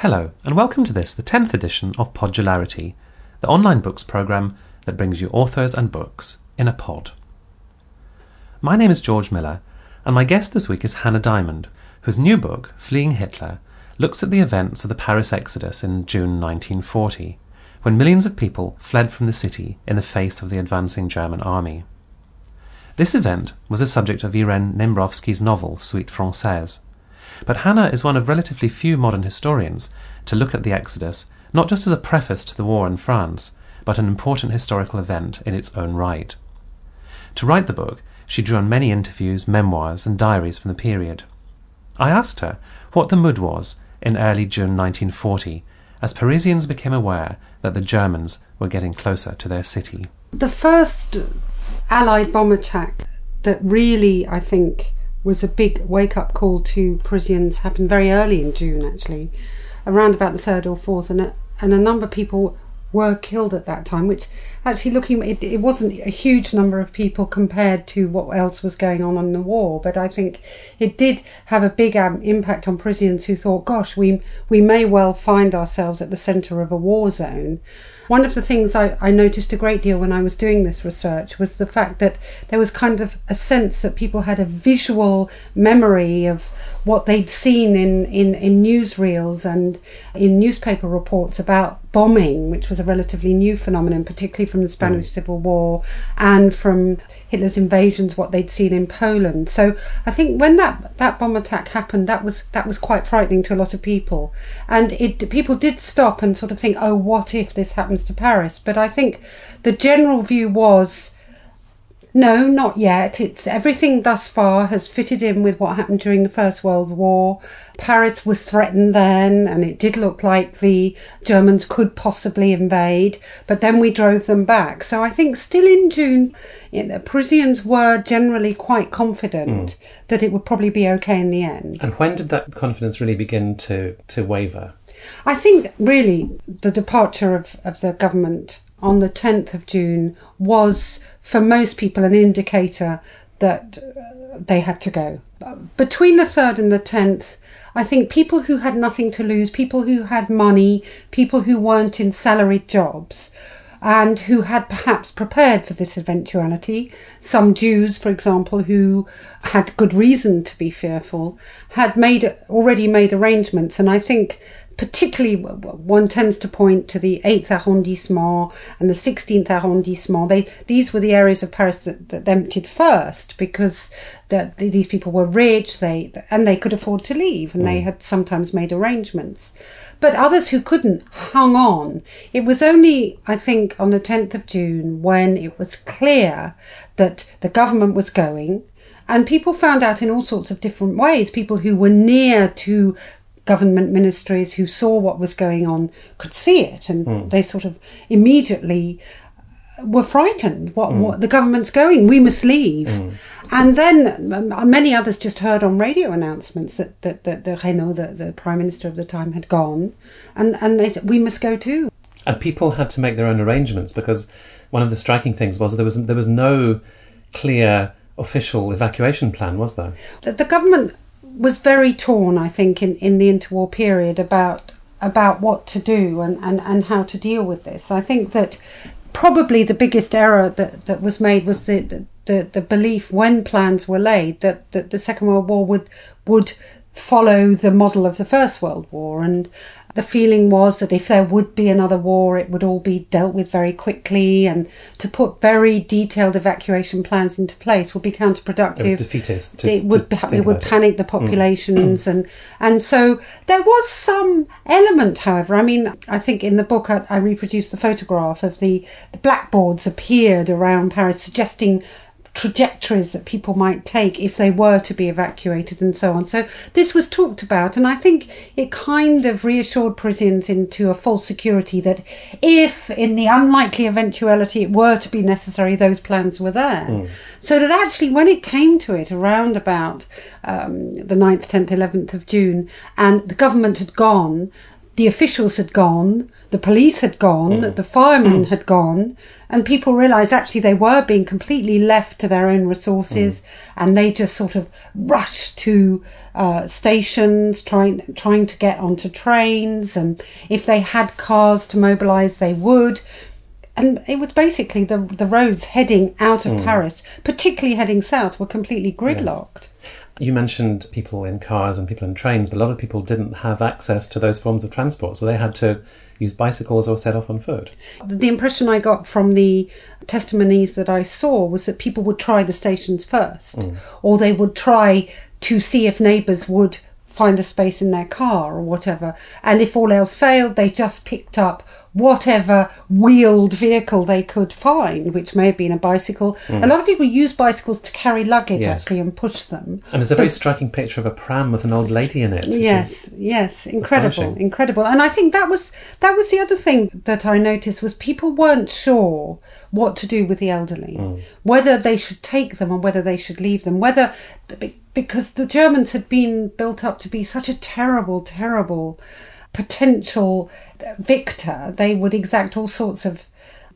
Hello, and welcome to this, the 10th edition of Podularity, the online books programme that brings you authors and books in a pod. My name is George Miller, and my guest this week is Hannah Diamond, whose new book, Fleeing Hitler, looks at the events of the Paris Exodus in June 1940, when millions of people fled from the city in the face of the advancing German army. This event was the subject of Irene Nemirovsky's novel Suite Francaise, but Hannah is one of relatively few modern historians to look at the Exodus not just as a preface to the war in France, but an important historical event in its own right. To write the book, she drew on many interviews, memoirs, and diaries from the period. I asked her what the mood was in early June 1940 as Parisians became aware that the Germans were getting closer to their city. The first Allied bomb attack that really, I think, was a big wake up call to Parisians happened very early in June, actually, around about the third or fourth, and a, and a number of people were killed at that time. Which actually, looking, it, it wasn't a huge number of people compared to what else was going on in the war, but I think it did have a big um, impact on Parisians who thought, "Gosh, we we may well find ourselves at the centre of a war zone." One of the things I, I noticed a great deal when I was doing this research was the fact that there was kind of a sense that people had a visual memory of what they'd seen in, in, in newsreels and in newspaper reports about bombing, which was a relatively new phenomenon, particularly from the Spanish mm. Civil War and from Hitler's invasions, what they'd seen in Poland. So I think when that, that bomb attack happened, that was that was quite frightening to a lot of people, and it people did stop and sort of think, oh, what if this happens to Paris? But I think the general view was no, not yet. It's everything thus far has fitted in with what happened during the First World War. Paris was threatened then, and it did look like the Germans could possibly invade, but then we drove them back. So I think still in June, know, Parisians were generally quite confident mm. that it would probably be okay in the end. And when did that confidence really begin to, to waver? I think really the departure of, of the government on the 10th of June was, for most people, an indicator that uh, they had to go. Between the 3rd and the 10th, I think people who had nothing to lose, people who had money, people who weren't in salaried jobs, and who had perhaps prepared for this eventuality. Some Jews, for example, who had good reason to be fearful, had made already made arrangements, and I think particularly one tends to point to the 8th arrondissement and the 16th arrondissement they these were the areas of paris that, that emptied first because the, these people were rich they and they could afford to leave and mm. they had sometimes made arrangements but others who couldn't hung on it was only i think on the 10th of june when it was clear that the government was going and people found out in all sorts of different ways. People who were near to government ministries who saw what was going on could see it, and mm. they sort of immediately were frightened. What, mm. what the government's going? We must leave. Mm. And then um, many others just heard on radio announcements that that, that the Reynaud, the, the prime minister of the time, had gone, and and they said we must go too. And people had to make their own arrangements because one of the striking things was there was there was no clear official evacuation plan, was there? The, the government was very torn, I think, in, in the interwar period about about what to do and, and, and how to deal with this. I think that probably the biggest error that, that was made was the, the, the, the belief when plans were laid that, that the Second World War would would follow the model of the First World War and the feeling was that if there would be another war, it would all be dealt with very quickly, and to put very detailed evacuation plans into place would be counterproductive. It was defeatist. To, it would it would panic the mm. populations, mm. and and so there was some element, however. I mean, I think in the book I, I reproduced the photograph of the, the blackboards appeared around Paris, suggesting trajectories that people might take if they were to be evacuated and so on. So this was talked about, and I think it kind of reassured Parisians into a false security that if, in the unlikely eventuality it were to be necessary, those plans were there. Mm. So that actually, when it came to it, around about um, the 9th, 10th, 11th of June, and the government had gone, the officials had gone, the police had gone, mm. the firemen mm. had gone, and people realised actually they were being completely left to their own resources, mm. and they just sort of rushed to uh, stations, trying trying to get onto trains, and if they had cars to mobilise, they would. And it was basically the the roads heading out of Paris, particularly heading south, were completely gridlocked. You mentioned people in cars and people in trains, but a lot of people didn't have access to those forms of transport, so they had to use bicycles or set off on foot. The impression I got from the testimonies that I saw was that people would try the stations first, mm. or they would try to see if neighbours would find a space in their car or whatever. And if all else failed, they just picked up whatever wheeled vehicle they could find, which may have been a bicycle. Hmm. A lot of people use bicycles to carry luggage Yes. actually and push them. And there's a very striking picture of a pram with an old lady in it. Yes, yes, incredible, astonishing. incredible. And I think that was that was the other thing that I noticed was people weren't sure what to do with the elderly, hmm. whether they should take them or whether they should leave them, whether because the Germans had been built up to be such a terrible, terrible potential victor, they would exact all sorts of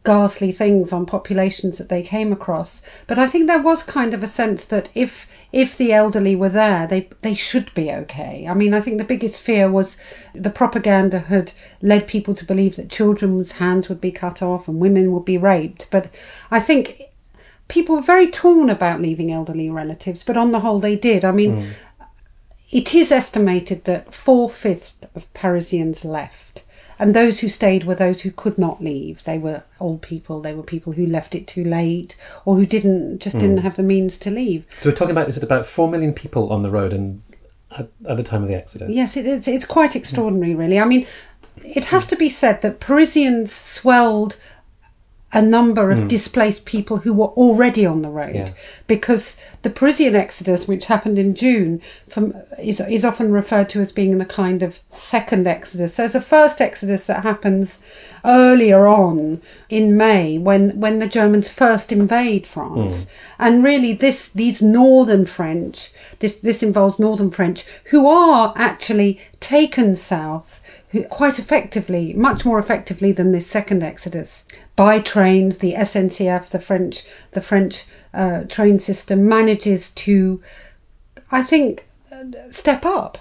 ghastly things on populations that they came across. But I think there was kind of a sense that if if the elderly were there, they they should be okay. I mean, I think the biggest fear was the propaganda had led people to believe that children's hands would be cut off and women would be raped. But I think people were very torn about leaving elderly relatives, but on the whole, they did. I mean, hmm. It is estimated that four fifths of Parisians left. And those who stayed were those who could not leave. They were old people. They were people who left it too late, or who didn't just didn't hmm. have the means to leave. So we're talking about, is it about 4 million people on the road and at, at the time of the accident? Yes, it is. It's quite hmm. extraordinary, really. I mean, it has to be said that Parisians swelled a number of hmm. displaced people who were already on the road Yes. because the Parisian exodus, which happened in June, from, is, is often referred to as being the kind of second exodus. There's a first exodus that happens earlier on in May when, when the Germans first invade France. Hmm. And really this these northern French, this this involves northern French, who are actually taken south who, quite effectively, much more effectively than this second exodus by trains. The SNCF, the French, the French uh, train system, manages to, I think, step up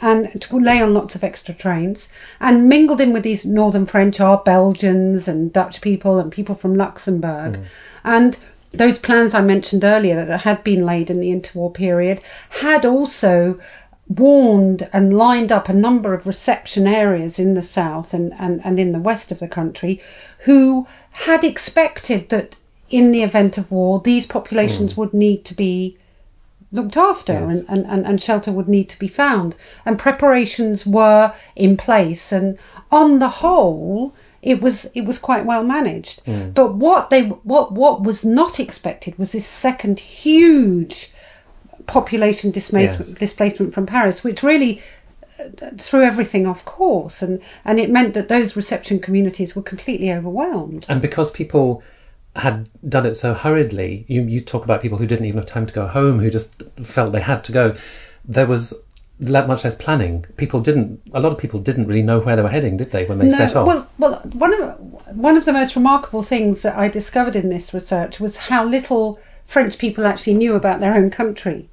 and to lay on lots of extra trains. And mingled in with these northern French are Belgians and Dutch people and people from Luxembourg. And those plans I mentioned earlier that had been laid in the interwar period had also warned and lined up a number of reception areas in the south and, and, and in the west of the country who had expected that in the event of war these populations mm. would need to be looked after Yes. and, and, and, and shelter would need to be found. And preparations were in place and on the whole it was it was quite well managed. Mm. But what they what what was not expected was this second huge population displacement Yes. displacement from Paris, which really uh, threw everything off course and, and it meant that those reception communities were completely overwhelmed. And because people had done it so hurriedly, you, you talk about people who didn't even have time to go home, who just felt they had to go. There was much less planning. People didn't, a lot of people didn't really know where they were heading, did they, when they set off? Well, well, one of one of the most remarkable things that I discovered in this research was how little French people actually knew about their own country,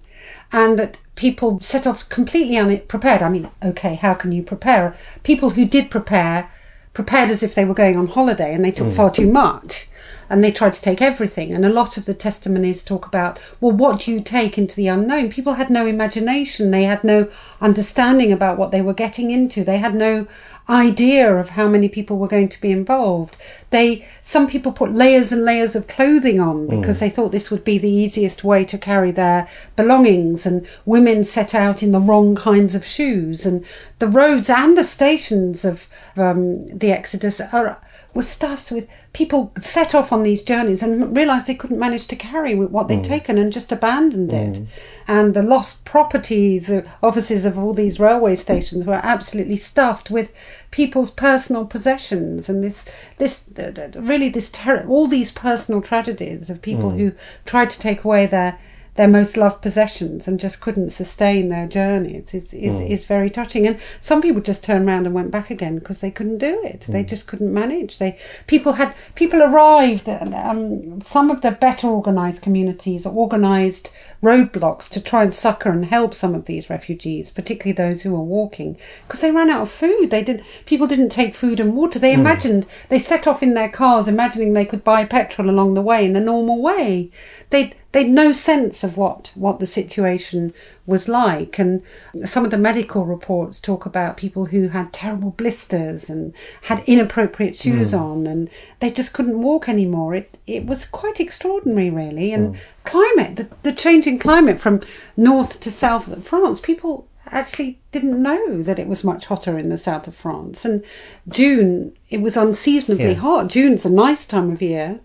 and that people set off completely unprepared. I mean, okay, how can you prepare? People who did prepare prepared as if they were going on holiday, and they took hmm. far too much. And they tried to take everything. And a lot of the testimonies talk about, well, what do you take into the unknown? People had no imagination. They had no understanding about what they were getting into. They had no idea of how many people were going to be involved. They some people put layers and layers of clothing on because they thought this would be the easiest way to carry their belongings and women set out in the wrong kinds of shoes and the roads and the stations of um, the Exodus are were stuffed with people set off on these journeys and realised they couldn't manage to carry what they'd taken and just abandoned it. And the lost properties, uh, offices of all these railway stations were absolutely stuffed with people's personal possessions and this, this, th- th- really this terror, all these personal tragedies of people who tried to take away their their most loved possessions and just couldn't sustain their journeys is is, mm. is very touching. And some people just turned around and went back again because they couldn't do it. They mm. just couldn't manage. They people had people arrived. And, um, some of the better organised communities organised roadblocks to try and succour and help some of these refugees, particularly those who were walking, because they ran out of food. They did. People didn't take food and water. They mm. imagined they set off in their cars, imagining they could buy petrol along the way in the normal way. They they'd no sense of what what the situation was like, and some of the medical reports talk about people who had terrible blisters and had inappropriate shoes hmm. on, and they just couldn't walk anymore. It it was quite extraordinary, really, and hmm. climate the, the change in climate from north to south of France, people actually didn't know that it was much hotter in the south of France. And June, it was unseasonably Yes. hot. June's a nice time of year.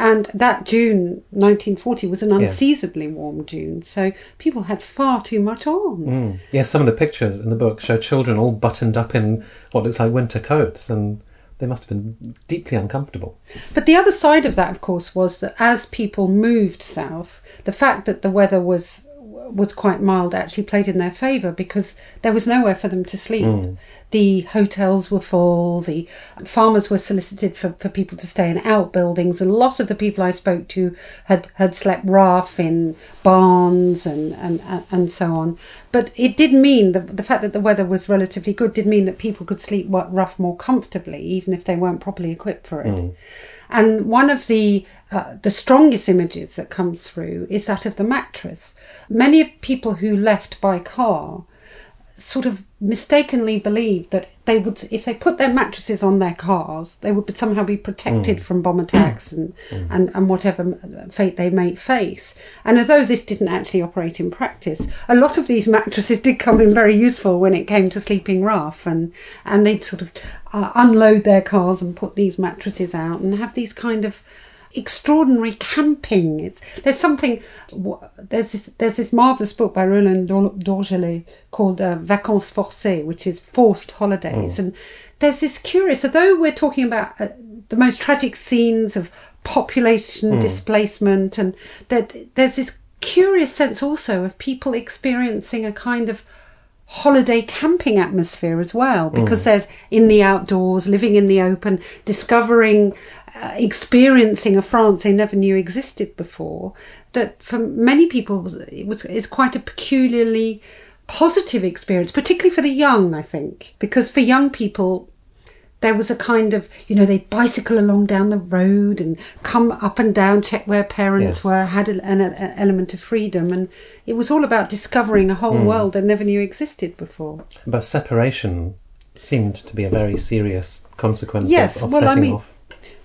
And that June 1940 was an unseasonably warm June. So people had far too much on. Mm. Yes, some of the pictures in the book show children all buttoned up in what looks like winter coats, and they must have been deeply uncomfortable. But the other side of that, of course, was that as people moved south, the fact that the weather was was quite mild actually played in their favour because there was nowhere for them to sleep. Hmm. The hotels were full. The farmers were solicited for, for people to stay in outbuildings. A lot of the people I spoke to had, had slept rough in barns and, and, and so on. But it did mean that the fact that the weather was relatively good did mean that people could sleep rough more comfortably, even if they weren't properly equipped for it. And one of the uh, the strongest images that comes through is that of the mattress. Many people who left by car sort of mistakenly believed that they would, if they put their mattresses on their cars, they would somehow be protected from bomb attacks and, and, and whatever fate they may face. And although this didn't actually operate in practice, a lot of these mattresses did come in very useful when it came to sleeping rough, and and they'd sort of uh, unload their cars and put these mattresses out and have these kind of extraordinary camping. It's there's something there's this there's this marvelous book by Roland Dor- Dorgelès called uh, Vacances forcées, which is forced holidays, and there's this curious. Although we're talking about uh, the most tragic scenes of population displacement, and that there's this curious sense also of people experiencing a kind of holiday camping atmosphere as well because there's in the outdoors living in the open discovering uh, experiencing a france they never knew existed before that for many people it was is quite a peculiarly positive experience particularly for the young i think because for young people there was a kind of you know they bicycle along down the road and come up and down check where parents Yes. were had an, an, an element of freedom and it was all about discovering a whole hmm. world they never knew existed before But separation seemed to be a very serious consequence Yes, of, of well, I setting mean- off.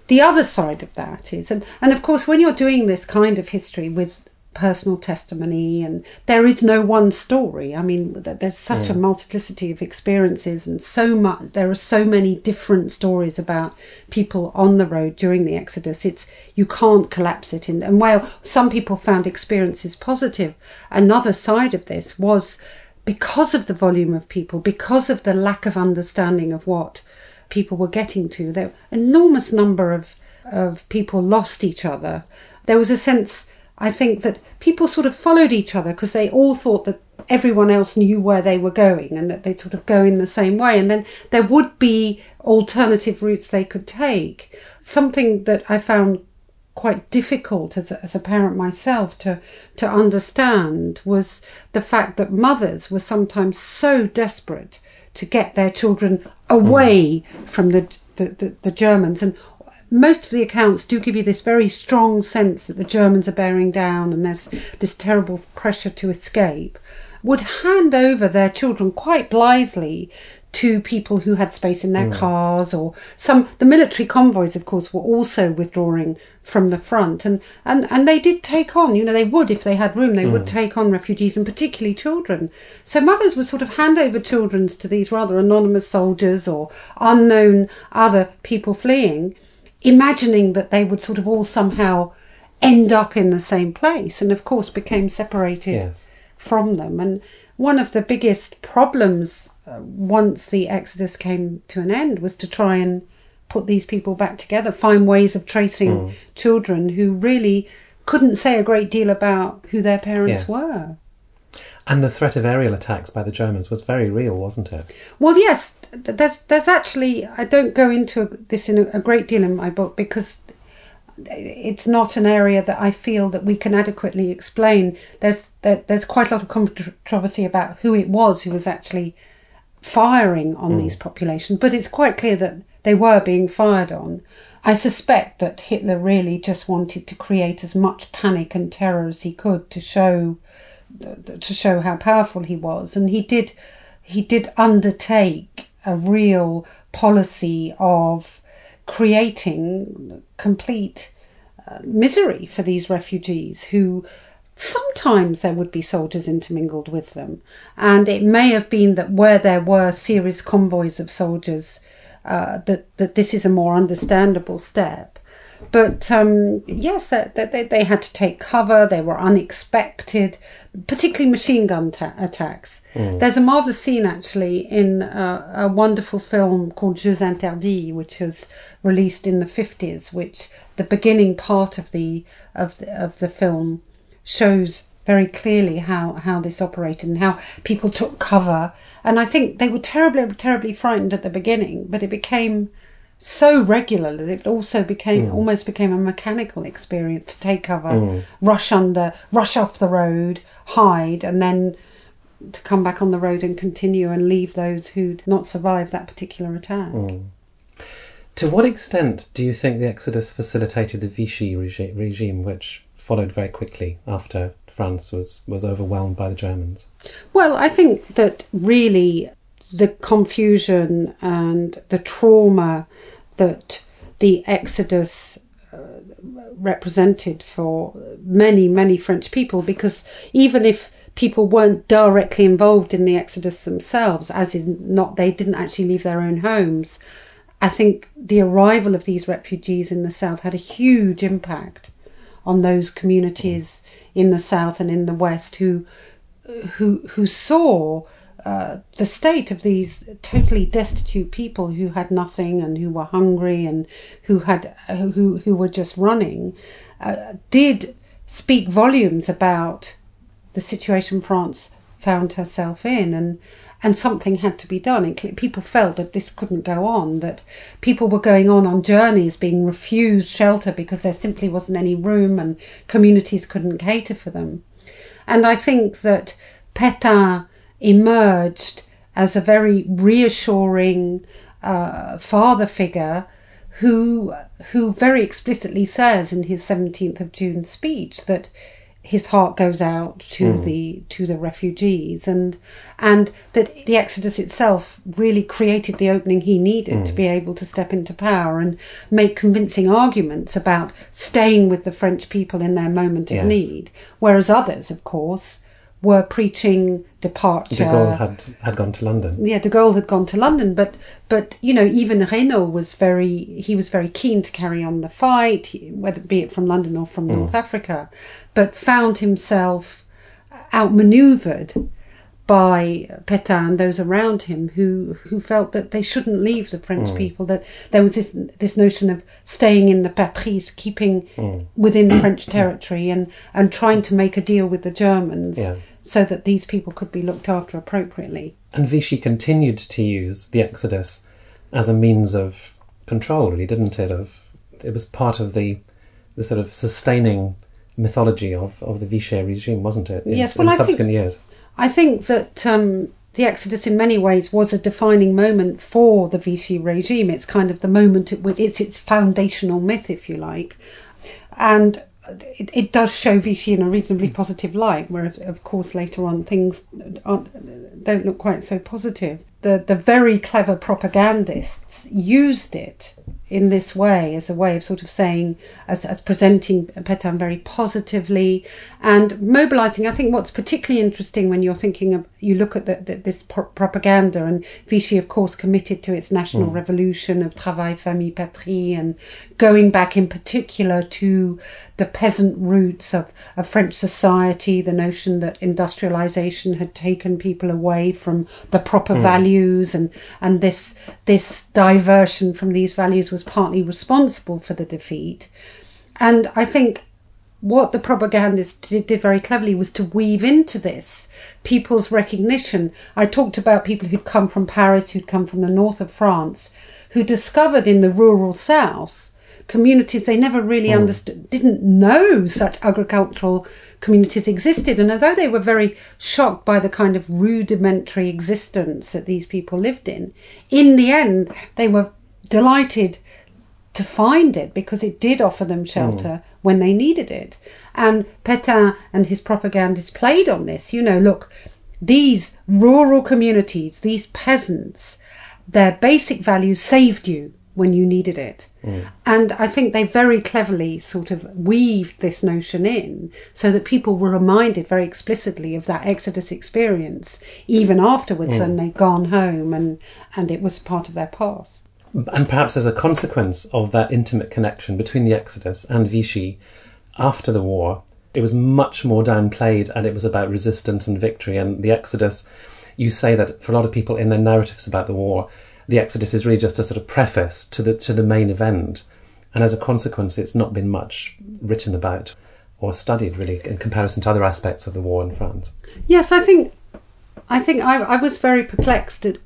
the other side of that is and, and of course when you're doing this kind of history with personal testimony and there is no one story i mean there's such a mm. multiplicity of experiences and so much there are so many different stories about people on the road during the exodus it's you can't collapse it in and while some people found experiences positive another side of this was because of the volume of people because of the lack of understanding of what people were getting to. There enormous number of of people lost each other. There was a sense, I think, that people sort of followed each other because they all thought that everyone else knew where they were going and that they'd sort of go in the same way. And then there would be alternative routes they could take. Something that I found quite difficult as a, as a parent myself to to understand was the fact that mothers were sometimes so desperate to get their children away mm. from the the, the the Germans and most of the accounts do give you this very strong sense that the Germans are bearing down and there's this terrible pressure to escape would hand over their children quite blithely to people who had space in their mm. cars or some the military convoys of course were also withdrawing from the front and and and they did take on you know they would if they had room they would mm. take on refugees and particularly children. So mothers would sort of hand over children to these rather anonymous soldiers or unknown other people fleeing imagining that they would sort of all somehow end up in the same place and of course became separated Yes. from them. And one of the biggest problems uh, once the Exodus came to an end was to try and put these people back together, find ways of tracing children who really couldn't say a great deal about who their parents Yes. were. And the threat of aerial attacks by the Germans was very real, wasn't it? Well, yes, there's there's actually I don't go into this in a, a great deal in my book because it's not an area that I feel that we can adequately explain. There's there, there's quite a lot of controversy about who it was who was actually firing on hmm. these populations, but it's quite clear that they were being fired on. I suspect that Hitler really just wanted to create as much panic and terror as he could to show to show how powerful he was, and he did he did undertake a real policy of creating complete uh, misery for these refugees who sometimes there would be soldiers intermingled with them. And it may have been that where there were serious convoys of soldiers uh, that that this is a more understandable step but um, yes, that they, they, they had to take cover. They were unexpected, particularly machine gun ta- attacks. There's a marvelous scene actually in uh, a wonderful film called Jeux Interdits, which was released in the 50s. Which the beginning part of the of the, of the film shows very clearly how, how this operated and how people took cover. And I think they were terribly, terribly frightened at the beginning, but it became so regular that it also became hmm. almost became a mechanical experience to take cover, hmm. rush under, rush off the road, hide, and then to come back on the road and continue and leave those who'd not survived that particular attack. Hmm. To what extent do you think the Exodus facilitated the Vichy regi- regime, which followed very quickly after France was, was overwhelmed by the Germans? Well, I think that really the confusion and the trauma that the Exodus uh, represented for many, many French people, because even if people weren't directly involved in the Exodus themselves, as in not they didn't actually leave their own homes, I think the arrival of these refugees in the south had a huge impact on those communities in the south and in the west who who who saw uh, the state of these totally destitute people who had nothing and who were hungry and who had who who were just running uh, did speak volumes about the situation France found herself in and and something had to be done. People felt that this couldn't go on, that people were going on on journeys being refused shelter because there simply wasn't any room and communities couldn't cater for them. And I think that Pétain emerged as a very reassuring uh, father figure who who very explicitly says in his 17th of June speech that his heart goes out to the to the refugees and and that the exodus itself really created the opening he needed to be able to step into power and make convincing arguments about staying with the French people in their moment of Yes. need. Whereas others of course were preaching departure De Gaulle had, had gone to London. yeah, De Gaulle had gone to London, but but you know even Reynaud was very he was very keen to carry on the fight, he- whether be it from London or from mm. North Africa, but found himself outmaneuvered by Pétain and those around him who who felt that they shouldn't leave the French mm. people, that there was this this notion of staying in the patries, keeping mm. within French territory, and and trying to make a deal with the Germans Yeah. so that these people could be looked after appropriately. And Vichy continued to use the Exodus as a means of control, really, didn't it? Of it was part of the the sort of sustaining mythology of, of the Vichy regime, wasn't it? In, Yes, in well, I think- subsequent years. I think that um, the Exodus, in many ways, was a defining moment for the Vichy regime. It's kind of the moment at which it's its foundational myth, if you like, and it, it does show Vichy in a reasonably positive light. Whereas, of course, later on things don't look quite so positive. The the very clever propagandists used it in this way as a way of sort of saying, as, as presenting Pétain very positively and mobilizing. I think what's particularly interesting when you're thinking of, you look at the, the, this pro- propaganda, and Vichy, of course, committed to its national mm. revolution of travail, famille, patrie, and going back in particular to the peasant roots of, of French society, the notion that industrialization had taken people away from the proper mm. values, and, and this, this diversion from these values was partly responsible for the defeat. And I think what the propagandists did, did, very cleverly was to weave into this people's recognition. I talked about people who'd come from Paris, who'd come from the north of France, who discovered in the rural south communities they never really mm. understood, didn't know such agricultural communities existed. And although they were very shocked by the kind of rudimentary existence that these people lived in, in the end, they were delighted to find it because it did offer them shelter mm. when they needed it. And Pétain and his propagandists played on this. You know, look, these rural communities, these peasants, their basic values saved you when you needed it. Mm. And I think they very cleverly sort of weaved this notion in so that people were reminded very explicitly of that Exodus experience, even afterwards mm. when they'd gone home and, and it was part of their past. And perhaps as a consequence of that intimate connection between the Exodus and Vichy after the war, it was much more downplayed and it was about resistance and victory. And the Exodus, you say that for a lot of people in their narratives about the war, the Exodus is really just a sort of preface to the to the main event, and as a consequence, it's not been much written about or studied really in comparison to other aspects of the war in France. Yes, I think I think I, I was very perplexed at,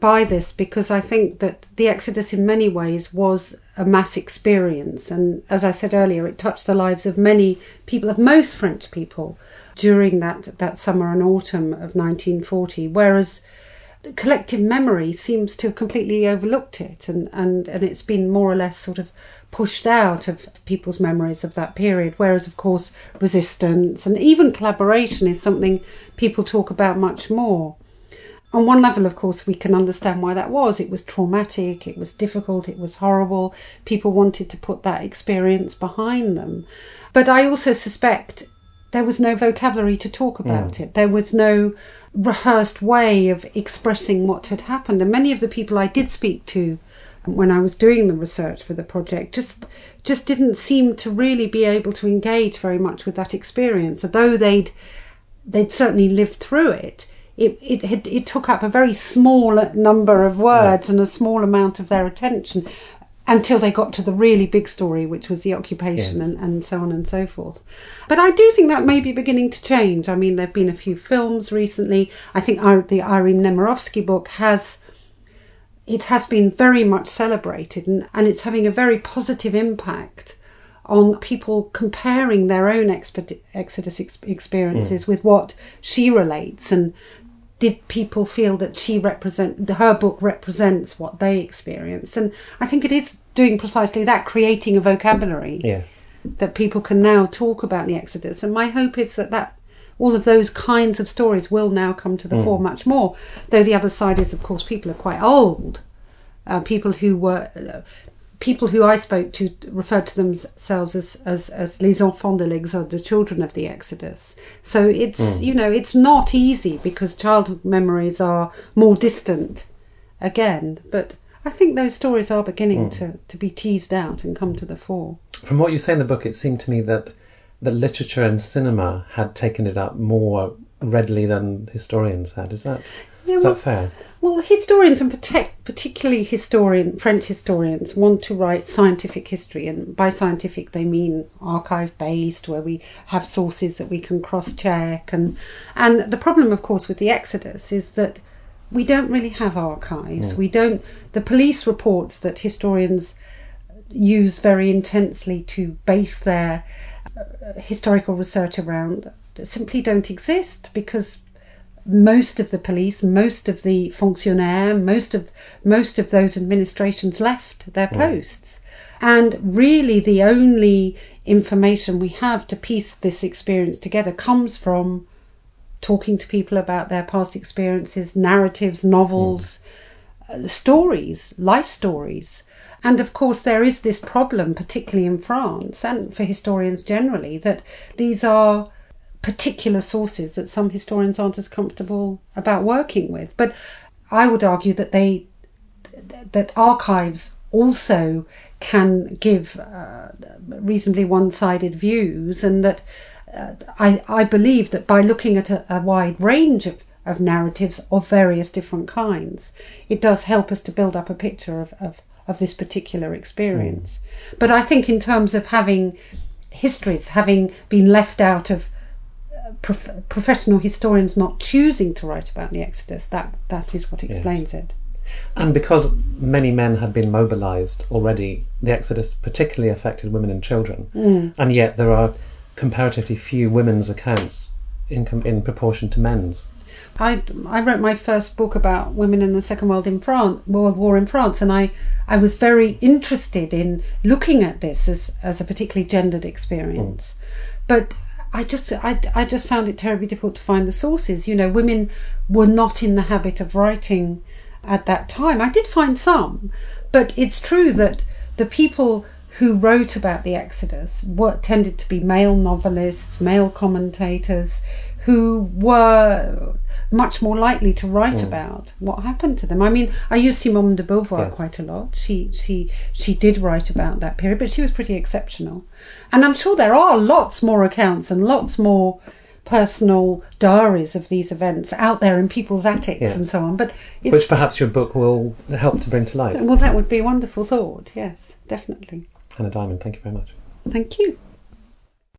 by this because I think that the Exodus, in many ways, was a mass experience, and as I said earlier, it touched the lives of many people, of most French people, during that that summer and autumn of 1940, whereas collective memory seems to have completely overlooked it and, and, and it's been more or less sort of pushed out of people's memories of that period. Whereas, of course, resistance and even collaboration is something people talk about much more. On one level, of course, we can understand why that was. It was traumatic, it was difficult, it was horrible. People wanted to put that experience behind them. But I also suspect there was no vocabulary to talk about mm. it. There was no rehearsed way of expressing what had happened. And many of the people I did speak to when I was doing the research for the project just just didn't seem to really be able to engage very much with that experience. Although they'd they'd certainly lived through it, it it had, it took up a very small number of words yeah. and a small amount of their attention until they got to the really big story, which was the occupation yes. and, and so on and so forth. But I do think that may be beginning to change. I mean, there have been a few films recently. I think the Irene Nemirovsky book has. It has been very much celebrated and, and it's having a very positive impact on people comparing their own Exodus experiences mm. with what she relates and did people feel that she represent her book represents what they experienced and i think it is doing precisely that creating a vocabulary yes. that people can now talk about the exodus. And my hope is that that all of those kinds of stories will now come to the mm. fore much more. Though the other side is of course people are quite old. Uh, people who were uh, people who I spoke to referred to themselves as, as, as les enfants de l'exode, the children of the Exodus. So it's, mm. you know, it's not easy because childhood memories are more distant again. But I think those stories are beginning mm. to, to be teased out and come to the fore. From what you say in the book, it seemed to me that, that literature and cinema had taken it up more readily than historians had. Is that, yeah, is well, that fair? Well, historians, and particularly historian French historians, want to write scientific history, and by scientific they mean archive-based, where we have sources that we can cross-check. and And the problem, of course, with the Exodus is that we don't really have archives. Mm. We don't. The police reports that historians use very intensely to base their uh, historical research around simply don't exist because most of the police, most of the fonctionnaires, most of most of those administrations left their posts. And really the only information we have to piece this experience together comes from talking to people about their past experiences, narratives, novels, mm. uh, stories, life stories. And of course, there is this problem, particularly in France and for historians generally, that these are particular sources that some historians aren't as comfortable about working with. But I would argue that they that archives also can give uh, reasonably one-sided views, and that uh, I I believe that by looking at a, a wide range of of narratives of various different kinds, it does help us to build up a picture of, of, of this particular experience. Mm. But I think in terms of having histories having been left out of prof- professional historians not choosing to write about the Exodus. That that is what explains it. And because many men had been mobilised already, the Exodus particularly affected women and children. Mm. And yet there are comparatively few women's accounts in, com- in proportion to men's. I, I wrote my first book about women in the Second World in France, World War in France, and I, I was very interested in looking at this as, as a particularly gendered experience. But I just I, I just found it terribly difficult to find the sources. You know, women were not in the habit of writing at that time. I did find some, but it's true that the people who wrote about the Exodus were, tended to be male novelists, male commentators, who were much more likely to write hmm. about what happened to them. I mean, I use Simone de Beauvoir Yes. quite a lot. She she she did write about that period, but she was pretty exceptional. And I'm sure there are lots more accounts and lots more personal diaries of these events out there in people's attics Yes. and so on. But it's Which perhaps your book will help to bring to light. well, that would be a wonderful thought. Yes, definitely. Hannah Diamond, thank you very much. Thank you.